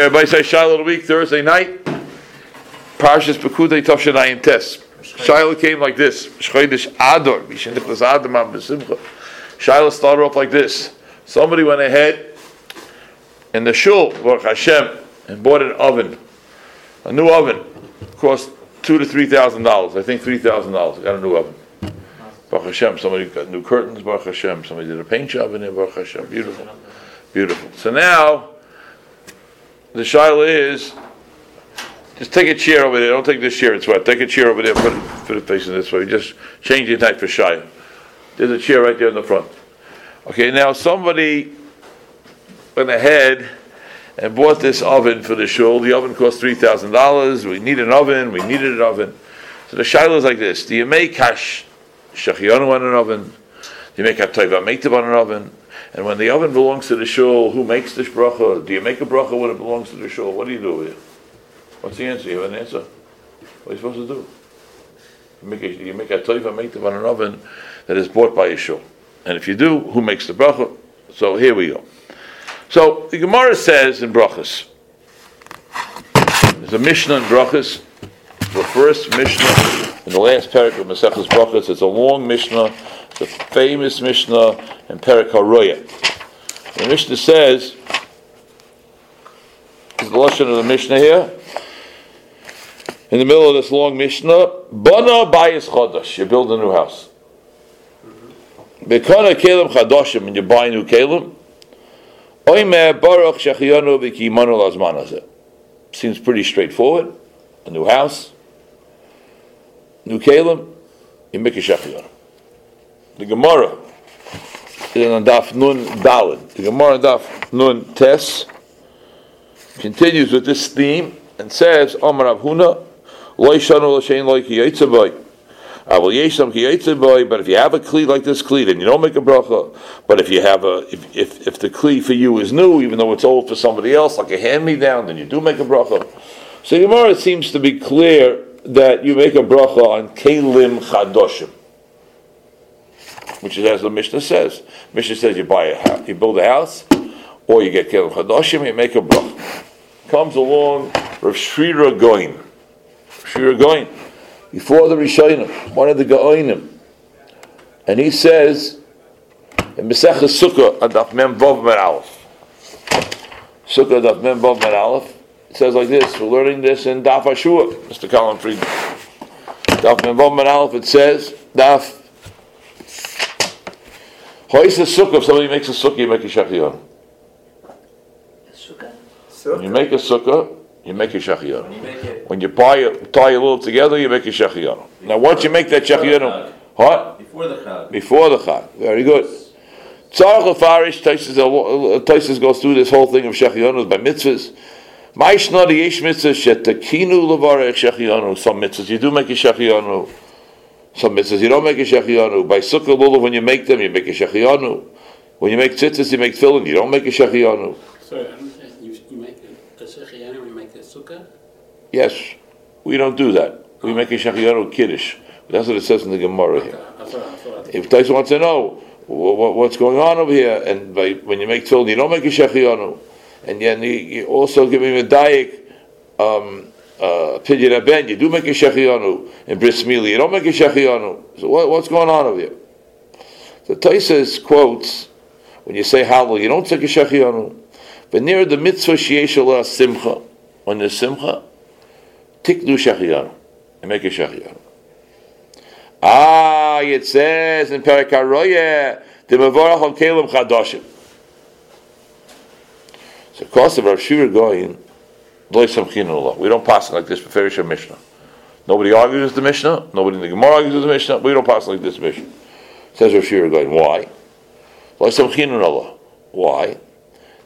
Everybody say Shiloh the week, Thursday night. Parshas Pekudei Tavshanayim Tes. Shiloh came like this. Shchodesh Ador. Besimcha. Shiloh started off like this. Somebody went ahead in the shul, Baruch Hashem, and bought an oven. A new oven. Cost two to three thousand dollars. I think three thousand dollars. Got a new oven. Baruch Hashem. Somebody got new curtains. Baruch Hashem. Somebody did a paint job in there. Baruch Hashem. Beautiful. Beautiful. So now, the Shiloh is just take a chair over there. Don't take this chair. It's wet. Take a chair over there. Put it, put it facing this way. Just change the type for Shiloh. There's a chair right there in the front. Okay, now somebody went ahead and bought this oven for the shul. The oven cost three thousand dollars. We need an oven. We needed an oven. So the shiloh is like this: Do you make hash shachionu on an oven? Do you make a hatayva meitiv on an oven? And when the oven belongs to the shul, who makes this bracha? Do you make a bracha when it belongs to the shul? What do you do with it? What's the answer? You have an answer. What are you supposed to do? You make a, you make a on an oven that is bought by a shul. And if you do, who makes the bracha? So here we go. So the Gemara says in brachas, there's a Mishnah in brachas, the first Mishnah in the last parak of Maseches Brachas. It's a long Mishnah, the famous Mishnah in Parak HaRoya. The Mishnah says, is the lesson of the Mishnah here. In the middle of this long Mishnah, Bana Bayis Chodesh, you build a new house. Bekana Kalim Chadoshim, and you buy a new Kalim. Oime Baruch Shechiyanu V'kimanu Lazman. Seems pretty straightforward. A new house, new Kalim, you make a Shechiyanu. The Gemara is on Daf Nun Dalin. The Gemara on Daf Nun Tes continues with this theme and says, Omar Abhuna, Lo Yishanu L'Shein Lo Ki Yitzavai. But if you have a kli like this kli, then you don't make a bracha. But if you have a, if, if, if the kli for you is new, even though it's old for somebody else, like a hand me down, then you do make a bracha. So Gemara seems to be clear that you make a bracha on kelim chadoshim, which is as the Mishnah says. Mishnah says you buy a house, you build a house, or you get kelim chadoshim, you make a bracha. Comes along Rav Shira Goin. Shira Goin before the Rishonim, one of the Gaonim, and he says in Mesech Sukkah Adaf Mem Vav Mer Aleph, Sukkah Adaf Mem Vav Mer Aleph, it says like this. We're learning this in Daf Ashua, Mr. Colin Friedman. Daf Mem Vav Mer Aleph. It says Daf. Hois a sukkah. If somebody makes a sukkah, you make a shachiyon. When you make a sukkah, you make a shachiyon. When you tie it, tie a little together, you make a shachiyon. Now, once you make that shachiyon, what? Before the chag. Before the chag. Very good. Tzarech lefarish, Taisus uh, goes through this whole thing of shachiyonos by mitzvahs. Ma'ishna the yesh mitzvahs shetakinu levarech shachiyonu. Some mitzvahs you do make a shachiyonu. Some mitzvahs you don't make a shachiyonu. By sukkah lulav, when you make them, you make a shachiyonu. When you make tzitzis, you make tefillin, you don't make a shachiyonu. Sorry, I'm, you, you make a shechiyanu when you make the sukkah? Yes, we don't do that. We make a shachiyanu kiddush. That's what it says in the Gemara here. That's what I thought. If Tyson wants to know wha- wha- what's going on over here, and by, when you make tefillin, you don't make a shechiyanu, and then you, you also give him a daik um, uh, pidyon ben, you do make a shechiyanu, in bris you don't make a shechiyanu. So what, what's going on over here? So Tyson quotes when you say halal, you don't take a shechiyanu, but near the mitzvah sheyesh simcha, when there's simcha, tikdu shechiyanu, and make a shechiyanu. Ah, it says in Perek HaRoyeh, the Mavorach on Kalim Chadoshim. So, of course, if Rav Shira going. We don't pass it like this for Ferish Mishnah. Nobody argues with the Mishnah. Nobody in the Gemara argues with the Mishnah. We don't pass it like this Mishnah. Says Rav Shira going, why? Lo Samchin Allah. Why?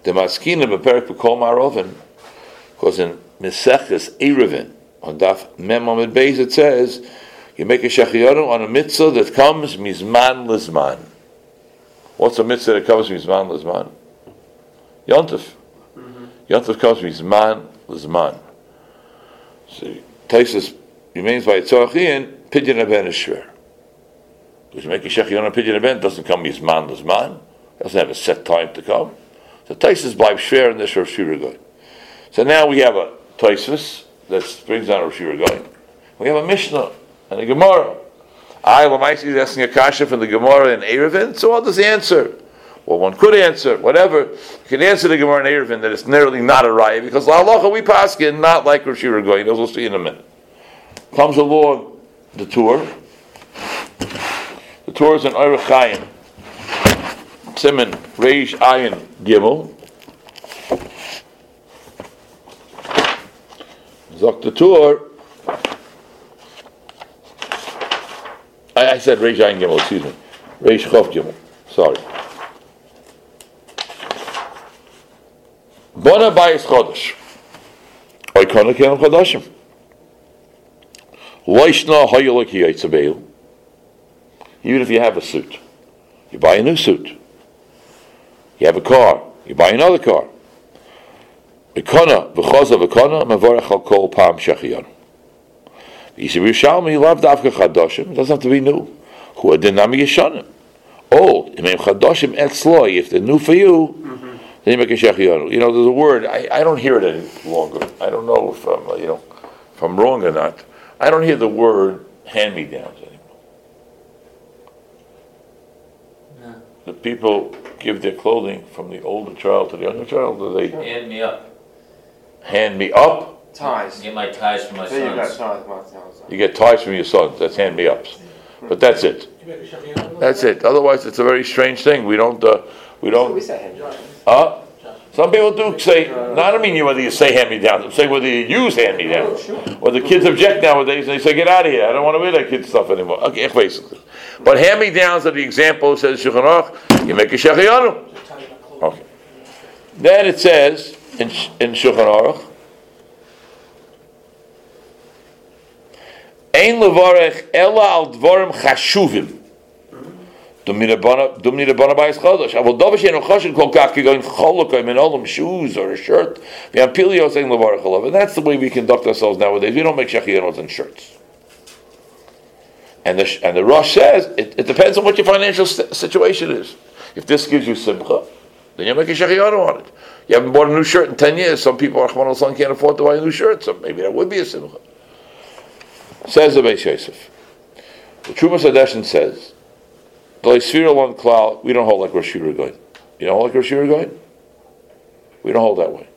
The Maskinim Perek B'Kol Marovin. Because in Meseches Erevin, on Daf Mem Amid Beis, it says, you make a shechiyonu on a mitzvah that comes mizman lizman. What's a mitzvah that comes mizman lizman? Yontif. Mm-hmm. Yontif comes mizman lizman. So Taisus remains by Tzorachin, pidyon aben is shver. Because you make a pidyon aben, doesn't come mizman lizman. Doesn't have a set time to come. So Taisus by shver and Rav Shira good. So now we have a Toisvis that brings down a Rosh going. We have a Mishnah and a Gemara. I, Lamaisi, is asking a kasha from the Gemara in Erevin, so what does the answer? Well, one could answer, whatever. You can answer the Gemara in Erevin that it's nearly not a raya, because La Halacha we paskin, not like Rosh going. As we'll see in a minute. Comes along the tour. The tour is in Eirechayim. Simon, Reish Ayin Gimel. Zok the tour. I, I said Reish Ayin Gimel, excuse me. Reish Chof Gimel. Sorry. Bona Bayis Chodesh. Oikona Kenem Chodeshim. Loishna Hoyelok Yaitzabeil. Even if you have a suit, you buy a new suit. You have a car, you buy another car. Ekona, v'choza v'kona, mavorech al kol pam shechiyon. Yisib Yerushalmi, love davka chadoshim, it doesn't have to be new. Who Hu adinami yeshanim. Old, imem chadoshim etzloi, if they're new for you, you make a shechiyon. You know, there's a word, I, I don't hear it any longer. I don't know if I'm, you know, if I'm wrong or not. I don't hear the word hand-me-downs anymore. No. The people give their clothing from the older child to the younger child, or they Hand me up. hand me up? Ties. Get my ties for my There you go, sons. ties, my ties. You get ties from your sons, that's hand me ups. But that's it. That's it. Otherwise, it's a very strange thing. We don't, uh, we We don't, say hand uh, some people do say, no, I don't mean you whether you say hand me down, say whether you use hand me down. Or the kids object nowadays and they say, get out of here, I don't want to wear that kid stuff anymore. Okay, basically. But hand me downs are the example, says Shulchan Aruch, you make a shechiyanu. Okay. Then it says in, in Shulchan Aruch, Ein levarech ela al dvorim chashuvim. Shoes or a shirt. And that's the way we conduct ourselves nowadays. We don't make shachiyanos in shirts. And the, and the Rosh says, it, it depends on what your financial st- situation is. If this gives you simcha, then you make a shechiyanu on it. You haven't bought a new shirt in 10 years. Some people, Rahman al can't afford to buy a new shirt, so maybe that would be a simcha. Says the Beis Yosef. The Trumas Hadeshin says, Sfira one cloud, we don't hold like Rosh going. You don't hold like Rosh going? We don't hold that way.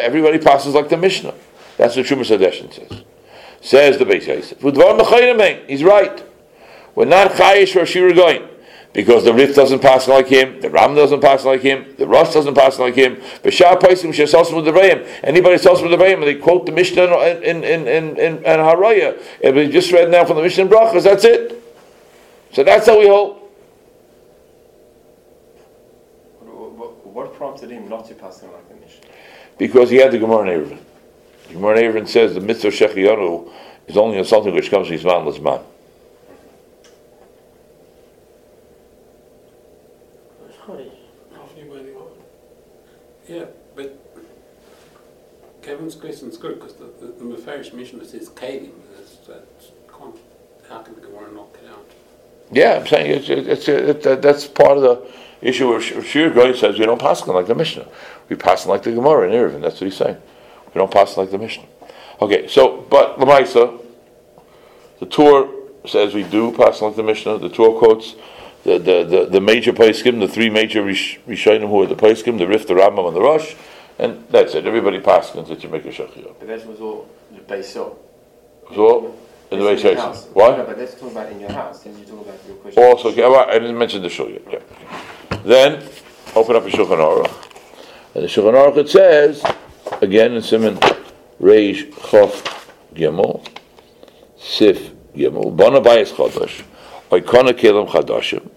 Everybody passes like the Mishnah. That's what Trumas Hadeshin says. Says the Beis Yosef. He's right. We're not chayish Rosh going. Because the Rif doesn't pass like him, the Ram doesn't pass like him, the Rosh doesn't pass like him. B'shah paisim with the. Anybody sasim with the Reim, and they quote the Mishnah in in in in, in, Haraya, and we just read now from the Mishnah Brachas. That's it. So that's how we hold. What, prompted him not to pass him like the Mishnah? Because he had the Gemara in Erevin. The Gemara in Erevin says the mitzvah shechiyanu is only on something which comes from Zman Lazman. Yeah, but Kevin's question is good because the, the, the Mefarish Mishnah says Kalim. That's, how can the Gemara knock it out? Yeah, I'm saying it's, it's, it's, that- that's part of the issue where Sh- Shir Goy says we don't pass like the Mishnah. We pass like the Gemara in Erevin. That's what he's saying. We don't pass like the Mishnah. Okay, so, but Lamaisa, the Torah says we do pass like the Mishnah. The Torah quotes the, the, the, the major Paiskim, the three major Rish- Rishonim who are the Paiskim, the Rif, the Rambam, and the Rosh, and that's it. Everybody passes that you make a Shachiyah. But that was all the up. So, in the in your No, What? but let's talk about in your house. Then you talk about your question. Oh, also, okay, well, I didn't mention the Shul yet. Yeah. Then, open up a Shulchan Aruch. And the Shulchan Aruch it says, again in Simon, Reish Chof Gimel, Sif Gimel, Bona Bayis Chodosh, Oikona Kelim Chadashim,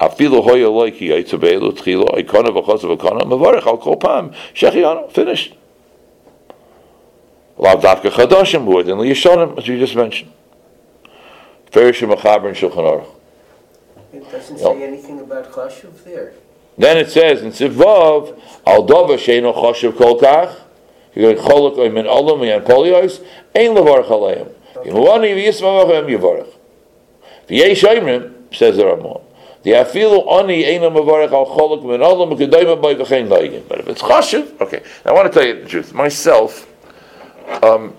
Afilu Hoya Loiki Yitzabelu Tchilo, Oikona V'chos V'kona, Mavarech Al Kol Pam, Shechiano, finished. Lav Davka Chadashim, than Yishonim, as you just mentioned. Ferishim Achaber and Shulchan Aruch. It doesn't say anything about chashuv there. Then it says in Sivav, Al Dova Sheino Choshev Kol Kach, you're going Cholok Oim in Olam and Polios, Ein Levarach Aleim. Yemuani V'yismavach Oim Yevarach. V'yei Shoimrim, says the Ramon, The afilu oni eina mavarech al cholok min olam v'kedayim by v'chein. But if it's chashiv, okay. Now, I want to tell you the truth. Myself, um,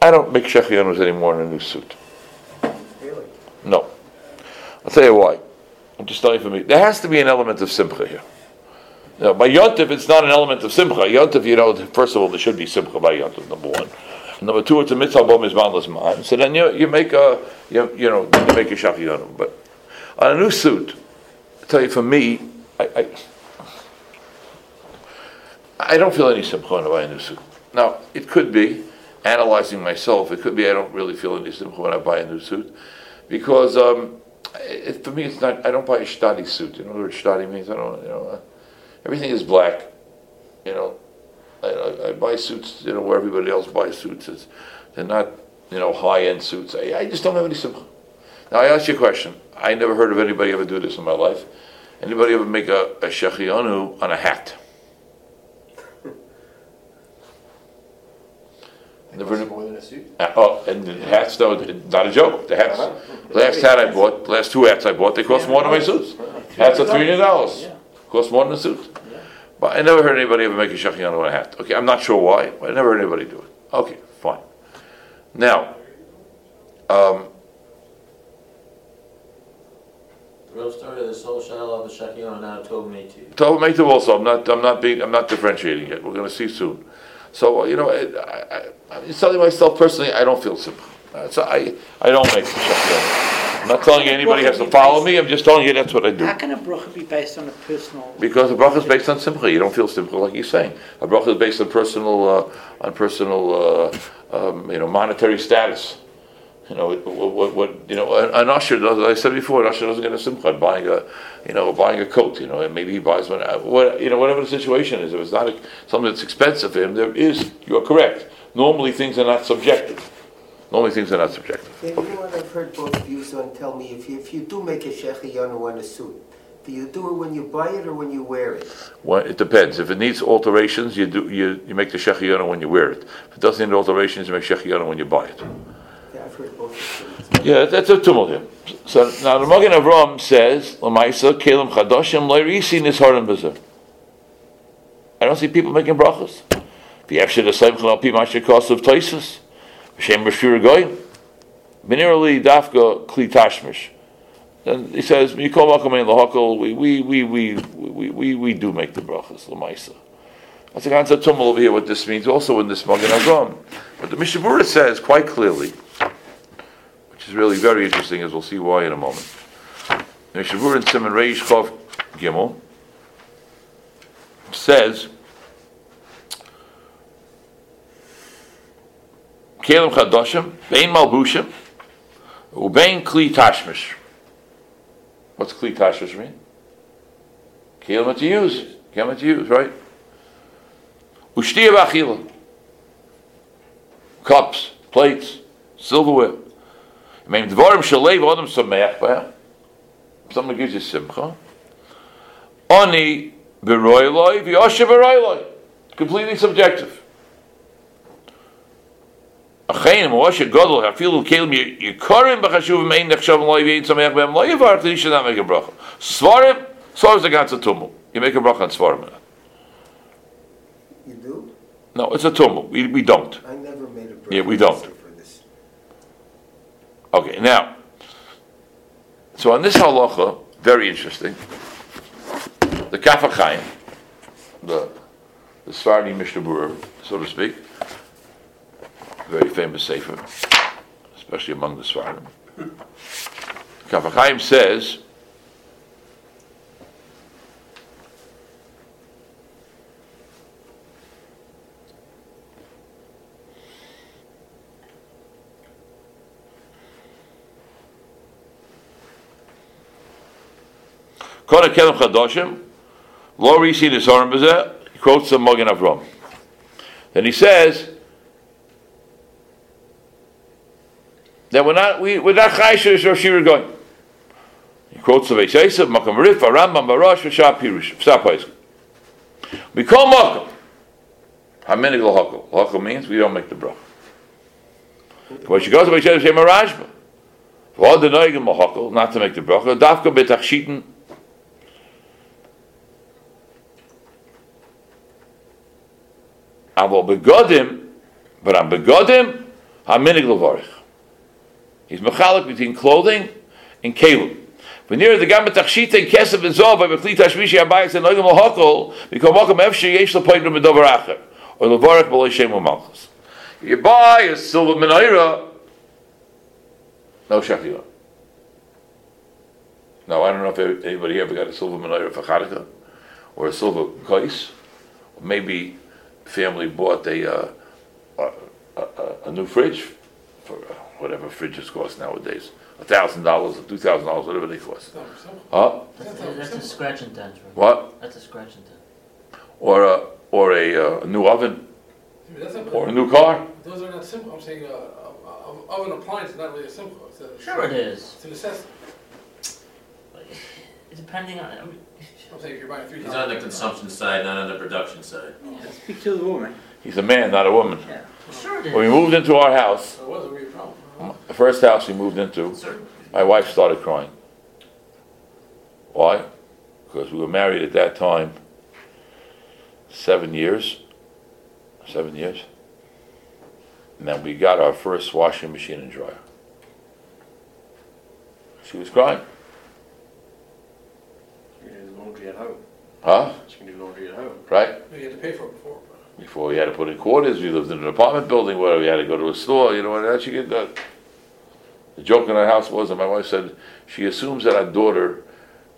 I don't make shechianos anymore in a new suit. Really? No. I'll tell you why. I'm just telling you for me. There has to be an element of simcha here. Now, by Yontif, it's not an element of simcha. Yontif, you know, first of all, there should be simcha by Yontif, number one. Number two, it's a mitzvah bom is man. So then you, you make a, you, you know, you make a shachiyonu. But on a new suit, I tell you, for me, I, I, I don't feel any simcha when I buy a new suit. Now, it could be, analyzing myself, it could be I don't really feel any simcha when I buy a new suit. Because um, it, for me, it's not, I don't buy a shtadi suit. You know what shtadi means? I don't, you know. Uh, everything is black. You know, I, I, buy suits, you know, where everybody else buys suits. It's, they're not, you know, high-end suits. I, I just don't have any simcha. Now, I ask you a question. I never heard of anybody ever do this in my life. Anybody ever make a, a shechianu on a hat? Never Costs more than a suit. Uh, oh, and the hats, though, not a joke. The hats, last hat I bought, last two hats I bought, they cost more than my suits. Hats are three hundred dollars. Cost more than a suit. But I never heard anybody ever make a shachianu on a hat. Okay, I'm not sure why, but I never heard anybody do it. Okay, fine. Now, um, The real story of this whole Shiloh of the Shekion now told me to. Tov Meitav also, I'm not, I'm not being, I'm not differentiating yet. We're gonna see soon. So, uh, you know, I, I, I- I'm telling myself personally, I don't feel simple. Uh, So I, I don't make the shachianu. I'm not telling you anybody has to follow me, I'm just telling you that's what I do. How can a bracha be based on a personal? Because a bracha is based on simcha. You don't feel simcha like you're saying. A bracha is based on personal, uh, on personal, uh, um, you know, monetary status. You know, what, what, what you know, an, usher does. I said before, an usher doesn't get a simcha buying a, you know, buying a coat. You know, and maybe he buys one. uh, What, you know, whatever the situation is, if it's not a, something that's expensive for him, there is. You are correct. Normally, things are not subjective. Normally, things are not subjective. Then you know what I've heard both views on, tell me, if you, if you do make a shechiyanu on a suit, do you do it when you buy it or when you wear it? Well, it depends. If it needs alterations, you do you, you make the shechiyana when you wear it. If it doesn't need alterations, you make shechiyana when you buy it. Yeah, that's a tumult here. So now the Magen Avram says, "Lamaisa kelim chadoshim leirisi nisharim b'zeh." I don't see people making brachas. V'yevshed asayim chal pi masher kosav toisus, v'shem b'shur goyim. Minerally dafka kli tashmish. And he says, "Mikol makom ein lahakol." We we we we we we we do make the brachas lamaisa. That's a concept tumult over here. What this means also in this Magen Avram, but the Mishnah Berurah says quite clearly is really very interesting, as we'll see why in a moment. Shavur in Simon Reish Chav Gimel says, Kelim Chadoshim, Bein Malbushim, Ubein Kli Tashmish. What's Kli Tashmish mean? Kelim to use. Kelim to use, right? Ushtiya Bachila. Cups, plates, silverware. I mean, dvarim shalev adam sameach b'hem. Someone gives you simcha. Oni b'roiloi v'yoshe b'roiloi. Completely subjective. Achein moshe gadol hafilu kelim yikarim b'chashuv mein nechshav loy v'yin sameach b'hem loy yivarach li shana make a bracha. Svarim, svarim is a ganze tumul. You make a bracha on svarim. You do? No, it's a tumul. We, we don't. I never made a bracha. Yeah, we don't. Okay, now, so on this halacha, very interesting. The Kaf HaChaim, the the Svardi Mishnah so to speak, very famous sefer, especially among the Svardim. Kaf HaChaim says. Kona Kelem Chadoshim, Lo Risi Nisarim Bezeh, he quotes the Magen Avram. Then he says that we're not, we, we're not as Rosh Hashanah going. He quotes the Beis Yosef, Makam Rif, Arambam, Barash, V'shah Pirush, V'shah Paiskim. We call Makam. Haminig L'hakol. L'hakol means we don't make the bracha. When she goes to Beis Yosef, Marajba. V'od the noigim mahakol, not to make the bracha, dafka betachshiten. Avo begodim, but on begodim, haminig levarich. He's mechalik between clothing and kelim. Near the gam and kesef and zov, by bechli tashmishi abayis and noigim mahakol, because makom efshe yesh lepoint no medover acher, or levarich b'lo shem. You buy a silver menorah, no shechiyah. Now, I don't know if anybody ever got a silver menorah for Hanukkah or a silver kais. Maybe family bought a, uh, a, a, a- a new fridge for uh, whatever fridges cost nowadays. A thousand dollars or two thousand dollars, whatever they cost. Huh? That's a scratch and dent. right? What? That's a scratch and dent. Or a, or a, uh, new oven That's not, or a new car? those are not simple. I'm saying uh, uh, uh, oven appliance is not really a simple. It's a, Sure it is. It's a necessity. But Depending on, I mean, I'm saying if you're buying three He's on the consumption side, not on the production side. Oh. Speak to the woman. He's a man, not a woman. Sure it When we moved into our house, So was a weird problem. the first house we moved into, Certainly. My wife started crying. Why? Because we were married at that time seven years. Seven years. And then we got our first washing machine and dryer. She was crying. You can do laundry at home. Huh? You can do laundry at home. Right? You had to pay for it before. Before we had to put in quarters, we lived in an apartment building where we had to go to a store, you know, and that she get done. Uh, the joke in our house was that my wife said she assumes that our daughter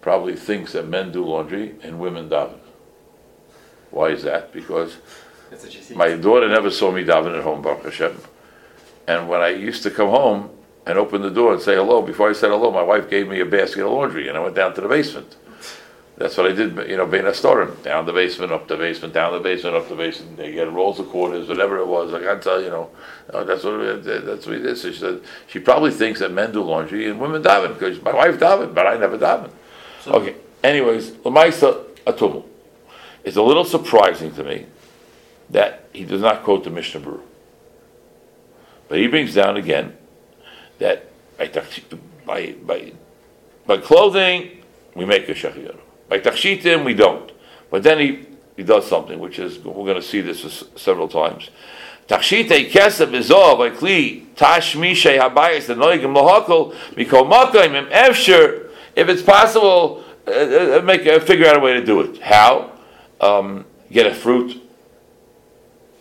probably thinks that men do laundry and women daven. Why is that? Because That's what you see. my daughter never saw me daven at home, Baruch Hashem. And when I used to come home and open the door and say hello, before I said hello, my wife gave me a basket of laundry and I went down to the basement. That's what I did, you know, being a storeroom, down the basement, up the basement, down the basement, up the basement. They get rolls of quarters, whatever it was. I can't tell you know. uh, that's what it, that's what it is. So she said she probably thinks that men do laundry and women daven because my wife daven, but I never daven. So- Okay. Anyways, Lamaisa Atumul. It's a little surprising to me that he does not quote the Mishnah Berurah. But he brings down again that by by by, by clothing we make a shechiyah. By tachshitim we don't. But then he, he does something which is we're going to see this several times. Tachshite kesef by kli tashmishe habayis the noigim lahakol mikol makayim im efsher if it's possible uh, uh, make uh, figure out a way to do it. How? Um, get a fruit,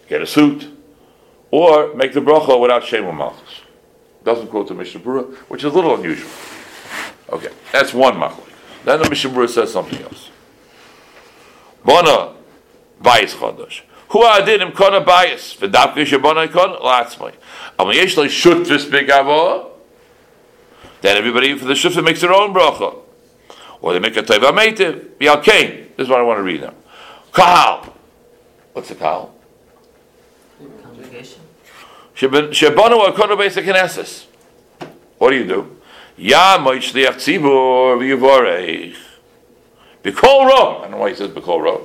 get a suit, or make the bracha without shem malchus. Doesn't quote the Mishnah Berurah, which is a little unusual. Okay, that's one machlik. Then the Mishnah Berurah says something else. Bona bias chadash. Hu adin im kona bias v'davke shebona kon latzmai. Am yesh lo shutvis begavo. Then everybody for the shutvis makes their own bracha, or they make a teva meitiv. Yalkein. This is what I want to read now. Kahal. What's a kahal? Congregation. Shebonu akono beis knesses. What do you do? Ya moich shliach tzibur v'yivorech. B'kol rom. I don't know why he says b'kol rom.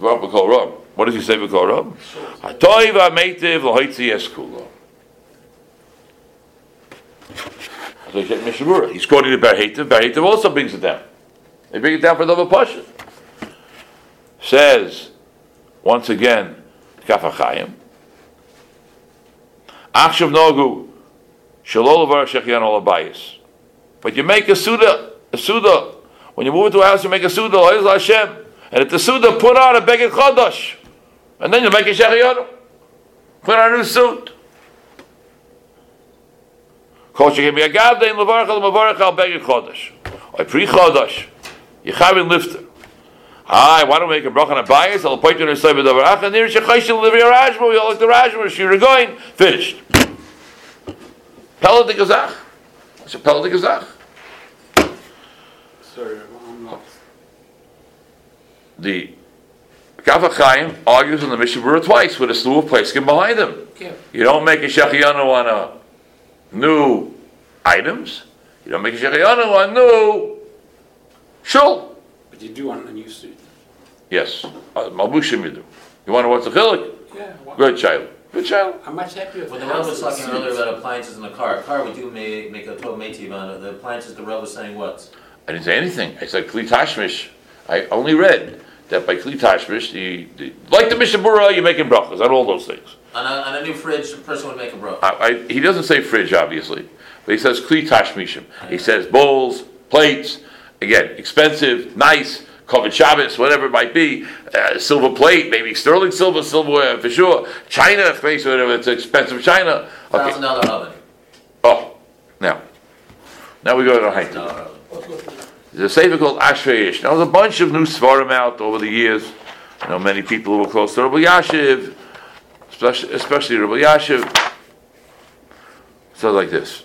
B'kol rom. What does he say b'kol rom? Hatoy v'ameitiv l'hoitzi eskulo. So he said Mishnah Berurah. He's quoting the Berhetiv. Berhetiv also brings it down. They bring it down for the Pasha. Says, once again, Kaf HaChaim. Achshav Nogu, Shalol Var Shechyan Olabayis. But you make a Suda, a Suda. When you move into a house, you make a Suda, Lo'iz Hashem. And at the Suda, put on a Beged Chodosh. And then you make a Shechyan. Put on a new suit. Kol Shechem Yagavde in Levarach al Mavarach al Beged Chodosh. Or Pri Lifter. Hi, why don't we make a bracha on a bias? I'll point you to the side of the barach, and there's Shechayshel Livy Rajma. We all like the Rajma. Shira going. Finished. Pella de Gazach. It's a Pella de Gazach. Sorry, I'm lost. The Kaf Chaim argues in the Mishnah Berurah twice with a slew of Pesachim behind him. Yeah. You don't make a Shechiyanu on a new items. You don't make a Shechiyanu on new shul. But you do want a new suit. Yes, uh, Malbushim you do. You want to know what's the chilik? Yeah. why- Good child. Good child. I'm much happier with Well, the the Rav was talking earlier about appliances in the car. A car, we do make, make a total metiv on it. The appliances, the Rav was saying what? I didn't say anything. I said Kli Tashmish. I only read that by Kli Tashmish, the, the, like the Mishnah Berurah, you're making brachas on all those things. On a, on a new fridge, a person would make a bro. I, I, he doesn't say fridge, obviously, but he says Kli Tashmishim. He says bowls, plates, again, expensive, nice, covered Shabbos, whatever it might be, uh, silver plate, maybe sterling silver, silverware for sure, China, face whatever, it's expensive China. Thousand Okay. oven. Oh, now, now we go to Haiti. Dollar oven. There's a sefer called Ashreish. Now, there's a bunch of new svarim out over the years. I know many people who were close to Rabbi Yashiv, especially, especially Rabbi Yashiv. So like this.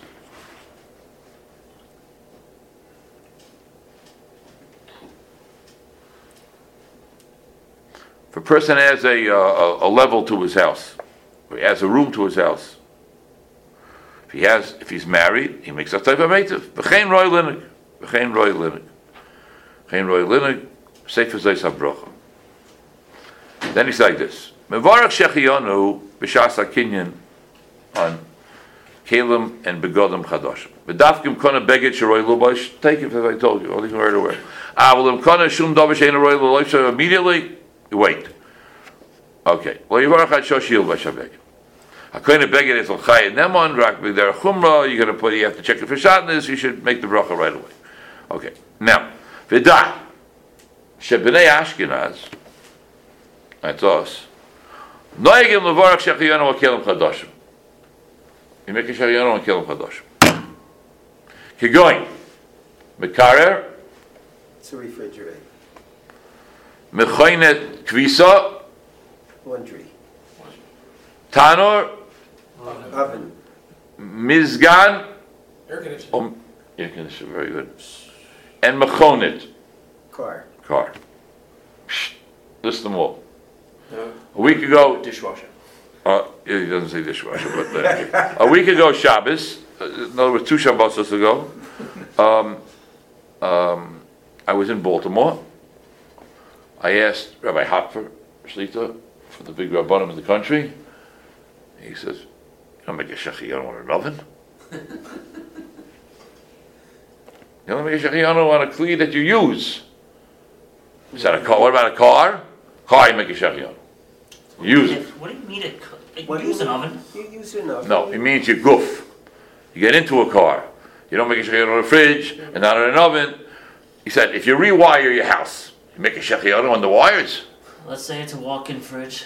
If a person has a, uh, a, level to his house, or he has a room to his house, if he has, if he's married, he makes a type of roy linig. V'chein roy linig. V'chein roy linig. Sefer zeis habrocha. Then he's like this. Mevarach shechiyonu b'shas hakinyan on kelim and begodim chadoshim. V'dafkim kona beged sheroy lubash. Take it as I told you. Only right away. Avalim kona shum davar shein roy lubash. Immediately, wait. Okay. Well, yivarach ad shosh yilbash habeged. Hakoyin beged is l'chayed nemon, rak b'der chumra, you're gonna put, you have to check it for shatnez, you should make the bracha right away. Okay, now, v'dah, sheb'nei Ashkenaz, that's us, noegim levorach shechiyonu wa kelim chadoshim. You make a shechiyonu wa kelim chadoshim. Kigoyin, mekarer, It's a refrigerator, mechoinet kvisa, laundry, tanor, oven, mizgan, Air conditioning. um, air conditioner, very good, and mechonit, car. car. Psst, List them all. No. A week ago, Dishwasher. uh, he doesn't say dishwasher, but uh, a week ago Shabbos, uh, in other words, two Shabbos ago, um, um, I was in Baltimore. I asked Rabbi Hopfer, Shlita, for the big rabbanim in the country. He says, "You don't make a shechiyanu in an oven. You don't make a shechiyanu on a kli that you use. Is that a car? What about a car? Car, you make a shechiyanu. Use it. What do you mean it? co- What Use an oven? You use an oven. No, it means you goof. You get into a car. You don't make a shechiyanu on a fridge and not in an oven. He said, if you rewire your house, you make a shechiyanu on the wires. Let's say it's a walk-in fridge.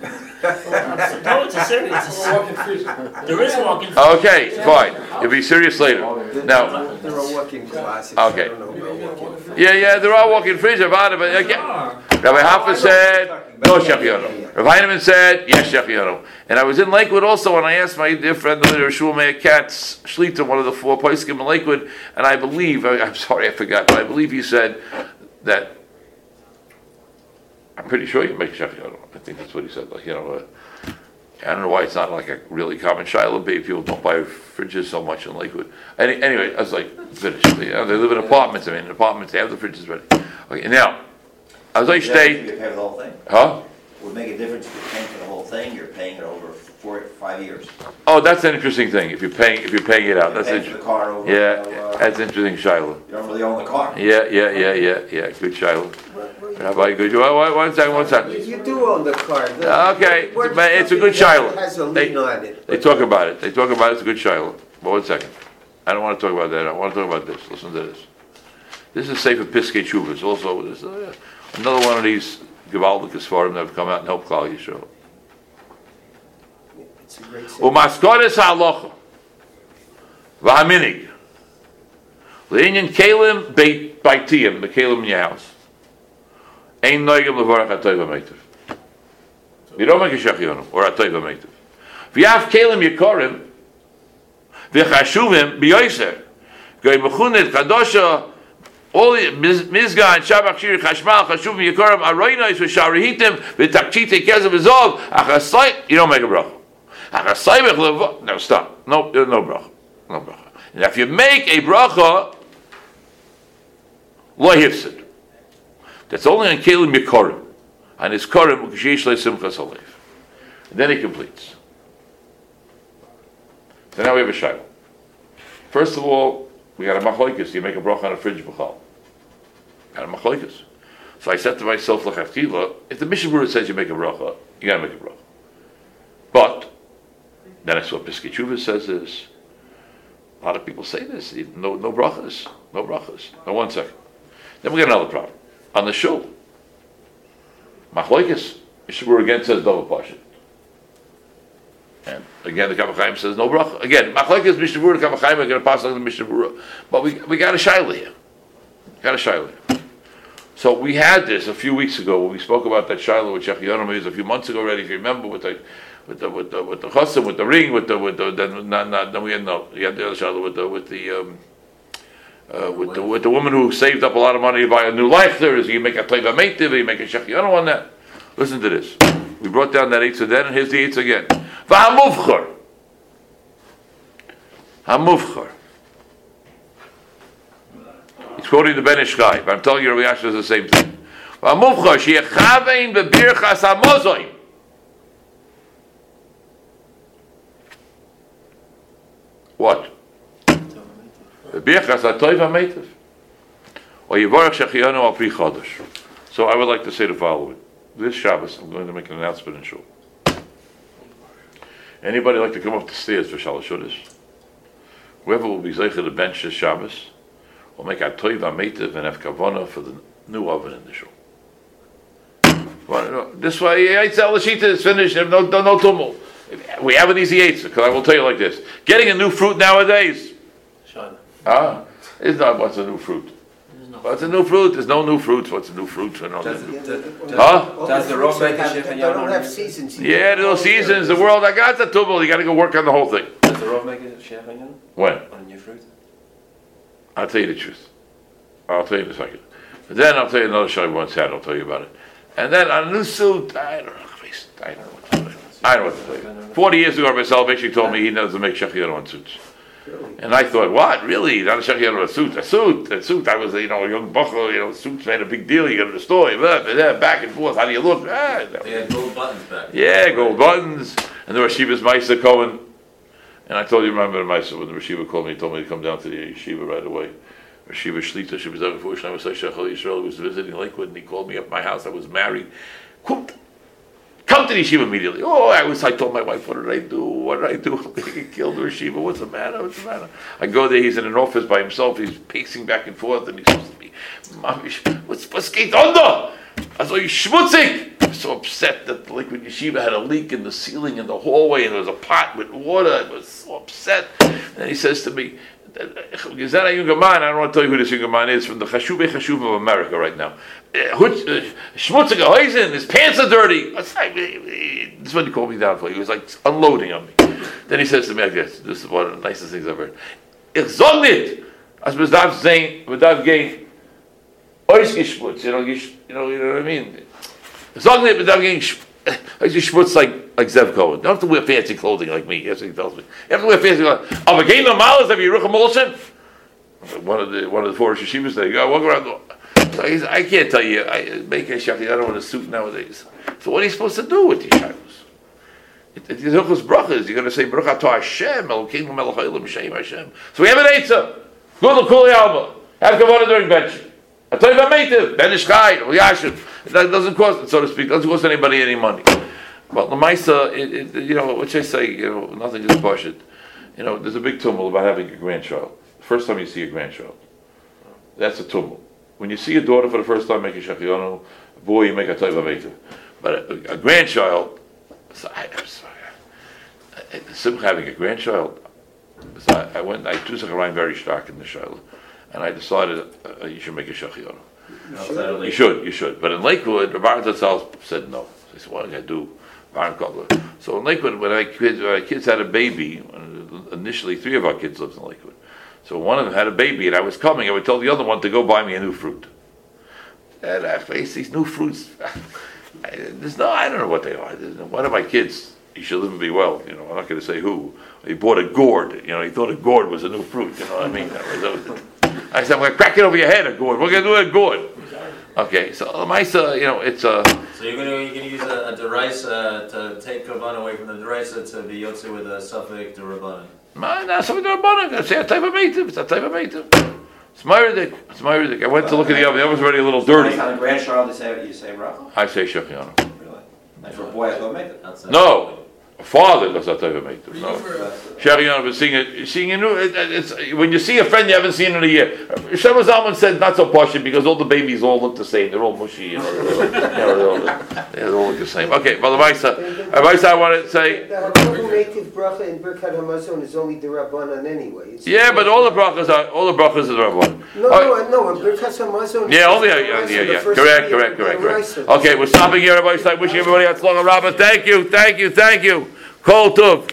no, it's a serious. It's a, walk-in freezer. there is a walk-in. Okay, fine. You'll be serious later. Now, There are walk-in closets. Okay. Don't know about walk-in. yeah, yeah, there are walk-in fridges about it, but again, Rabbi Hopfer said, no shechiyanu. Rabbi Heinemann said, yes shechiyanu. And I was in Lakewood also, and I asked my dear friend, the leader of Shul Meir Katz, Shlita, one of the four poskim in Lakewood, and I believe, I- I'm sorry, I forgot, but I believe he said that, I'm pretty sure you can make shechiyanu. I think that's what he said, like, you know, uh, I don't know why it's not like a really common shiloh, maybe people don't buy fridges so much in Lakewood. Any, anyway, I was like, finished. You know, they live in apartments, I mean, in apartments, they have the fridges ready. Okay, now, as I You stayed, pay for the whole thing. huh? Would make a difference if you're paying for the whole thing, you're paying it over four, five years. Oh, that's an interesting thing, if you're paying, if you're paying it out, that's Paying for the interesting. car over, Yeah, uh, that's interesting, Shiloh. you don't really own the car. Yeah, yeah, yeah, yeah, yeah, good Shiloh. What- what you- Rabbi, good, one, one- second, one second. You do own the car. The- Okay, but it's a good child. Has a They- lien on it. They talk about it. They talk about it. It's a good shiloh. But one second. I don't want to talk about that. I want to talk about this. Listen to this. This is Sefer Piskei Chuvas. Also, this, uh, another one of these Givaldikas Forum that have come out and helped Klal Yisrael. It's a great city. Umaskodes halacha. V'haminig. Le'inyan kelim beit baitiyim. The kelim in your house. Ein noigim levarach atoiv ha'meitav. You don't make a shechiyonu or atoiv ha'meitav. V'yav kelim yikorim. V'chashuvim b'yoyser. Goy mechunet kadosha. All the miz- mizgan, shabach shir, chashmal, chashuvim yikorim, aroinois, v'sharihitim, v'takchite kezav v'zov, achasai, you don't make a bracha. Achasaybech levo- No, stop. No, uh, no bracha. No bracha. And if you make a bracha, lo hifsid. That's only on kelim yikorim. And it's korim, kshish le simchas alev. And then he completes. So now we have a shiloh. First of all, we got a machloikus. You make a bracha on a fridge b'chal. Got a machloikus. So I said to myself, l'chafkila, if the Mishnah Berurah says you make a bracha, you gotta make a bracha. But, then I saw Piskei says this. A lot of people say this. No, no brachas. No brachas. No, one second. Then we got another problem. On the shul, Machloikis, Berurah again says double pasha. And again, the Kavachaim says no bracha. Again, Machlekes Mishnah Berurah, Kavachaim are going to pass on the Mishnah Berurah. But we, we got a shaila here. Got a shaila. So we had this a few weeks ago when we spoke about that shaila with Shechiyonim. It was a few months ago already, if you remember, with the with the with the with the chasam, with the ring, with the with the then not, not, then we had no, we had the other shaila with the with the um, uh, with the with the woman who saved up a lot of money to buy a new life. There is you make a teiva meitiv, you make a Shechiyonim on that. Listen to this. We brought down that eitzah then, and here's the eitzah again. V'hamuvchar. Hamuvchar. He's quoting the Ben Ish Chai, but I'm telling you, Rabbi Yasha is the same thing. V'hamuvchar, sheyechavein bebirchas hamozoim. What? Hametiv. Or chodesh. So I would like to say the following. This Shabbos, I'm going to make an announcement in shul. Anybody like to come up the stairs for Shalosh Chodesh? Whoever will be zeicher to bench this Shabbos, will make a toiv ametiv and have kavana for the new oven in the shul. This way, Yitzhak Lashita is finished. No, no, no tumult. We have an easy answer because I will tell you like this: getting a new fruit nowadays, Shaila. ah, is not what's a new fruit. No- What's a new fruit? There's no new fruits. What's a new fruit? You know? Does- Yeah, does- the- Huh? Does the fruits Rav make a have- shech They and don't have seasons. Yeah, there's no seasons. The world, I got the tumult. You got to go work on the whole thing. Does the Rav make a shech When? on a new fruit? I'll tell you the truth. I'll tell you in a second. But then I'll tell you another show I once had. I'll tell you about it. And then on a new suit, I don't know. I don't know what to tell you. I don't know what to tell you. Forty years ago, Rabbi Salvation told me he doesn't make shachiyot on suits. Really? And I thought, what? Really? Not a on a suit? A suit? A suit? I was, you know, a young buckle. You know, suits made a big deal. You go to the store, you blah, blah, blah, back and forth. How do you look? Ah, They had gold buttons back. yeah, gold buttons. And there was Shiva's Maisa Cohen. And I told you, remember the Maisa, when the Rashiva called me, he told me to come down to the yeshiva right away. Rashiva Shlita, she was there before Masai Shechel Yisrael, was visiting Lakewood, and he called me up at my house. I was married. Come, come to the yeshiva immediately. Oh, I was, I told my wife, what did I do? What did I do? he killed the Rashiva. What's the matter? What's the matter? I go there, he's in an office by himself, he's pacing back and forth, and he says to me, Mamish, what's, what's geht under? I saw you schmutzig. I was so upset that the liquid yeshiva had a leak in the ceiling in the hallway and there was a pot with water. I was so upset. And he says to me, is that a younger man? I don't want to tell you who this younger man is from the Chashuve Chashuv of America right now. Uh, uh, Schmutziger Heusen, his pants are dirty. Like- This is what he called me down for. He was like unloading on me. Then he says to me, I guess, this is one of the nicest things I've heard. Ich sag nicht, als wir darf sehen, wir darf gehen, ausgeschmutzt, you know, you know, you know what I mean? Sag nicht, wir darf gehen, sch- ausgeschmutzt like, like Zev Cohen. Don't have to wear fancy clothing like me, yes, he tells me. You have to wear fancy clothing. Aber gehen normal, is that Yerucham Olsen? One of the, one of the four yeshivas there, you go, walk around the, so I can't tell you, I make a shaki, I don't want a suit nowadays. So what are you supposed to do with these it- It's Hilchos Brachas. You're going to say Baruch Atah Hashem, Elokeinu melech haolam, Shem Hashem. So we have an Eitzah. Good kuli Alma. Have Kavanah during bench. I tell you about Meitiv, Ben Ish Chai, or Yashin. That doesn't cost, so to speak, doesn't cost anybody any money. But Lamaisa, it, it, you know, what should I say, you know, nothing just push it. You know, there's a big tumult about having a grandchild. First time you see a grandchild. That's a tumult. When you see a daughter for the first time making shachiyonu, boy, you make a type of But a, a grandchild, so I, I'm sorry. I- Simcha having a grandchild. So I, I went. I took a Ryan very stark in the shiloh, and I decided uh, you should make a shachiyonu. Outside You should, you should. But in Lakewood, Rabbi Zatzal said no. So I said, what am I going to do? So in Lakewood, when my kids, my kids had a baby, initially three of our kids lived in Lakewood. So one of them had a baby, and I was coming. I would tell the other one to go buy me a new fruit. And I face these new fruits. I, there's no, I don't know what they are. One of my kids, he should live and be well. You know, I'm not going to say who. He bought a gourd. You know, he thought a gourd was a new fruit. You know what I mean? That was, that was I said, I'm going to crack it over your head, a gourd. We're going to do a gourd. Okay, so Lamaisa, you know, it's a. So you're gonna, you're gonna use a, a deraisa to take Kavan away from the deraisa to be yotze with a suffix to Rabbanan. Man, that's something they're running. It's a type of meeting. It's a type of meeting. It's Myridic. It's Myridic. I went to look at the oven. The oven's already a little dirty. On a grandchild, you say, you say bracha? I say Shechianu. Really? And for a boy, I go make it. That's No. Father does that type of meeting. But you No. for, uh, seeing it, seeing a new, it, it's, when you see a friend you haven't seen in a year. Shlomo Zalman said not so posh because all the babies all look the same. They're all mushy. You know, they're all, you know, they're all, they all look the same. Okay, well, the Vaisa, I want to say, The native bracha in Birkat Hamazon is only the Rabbanan anyway. It's- yeah, but all the brachas are, all the brachas are the Rabban. No, no, no, in Birkat Hamazon. Yeah, only, it's yeah, yeah, yeah, correct, correct, correct, correct. Okay, we're stopping here, everybody, wishing everybody a long Rabbah. Thank you, thank you, thank you. Kol Tov.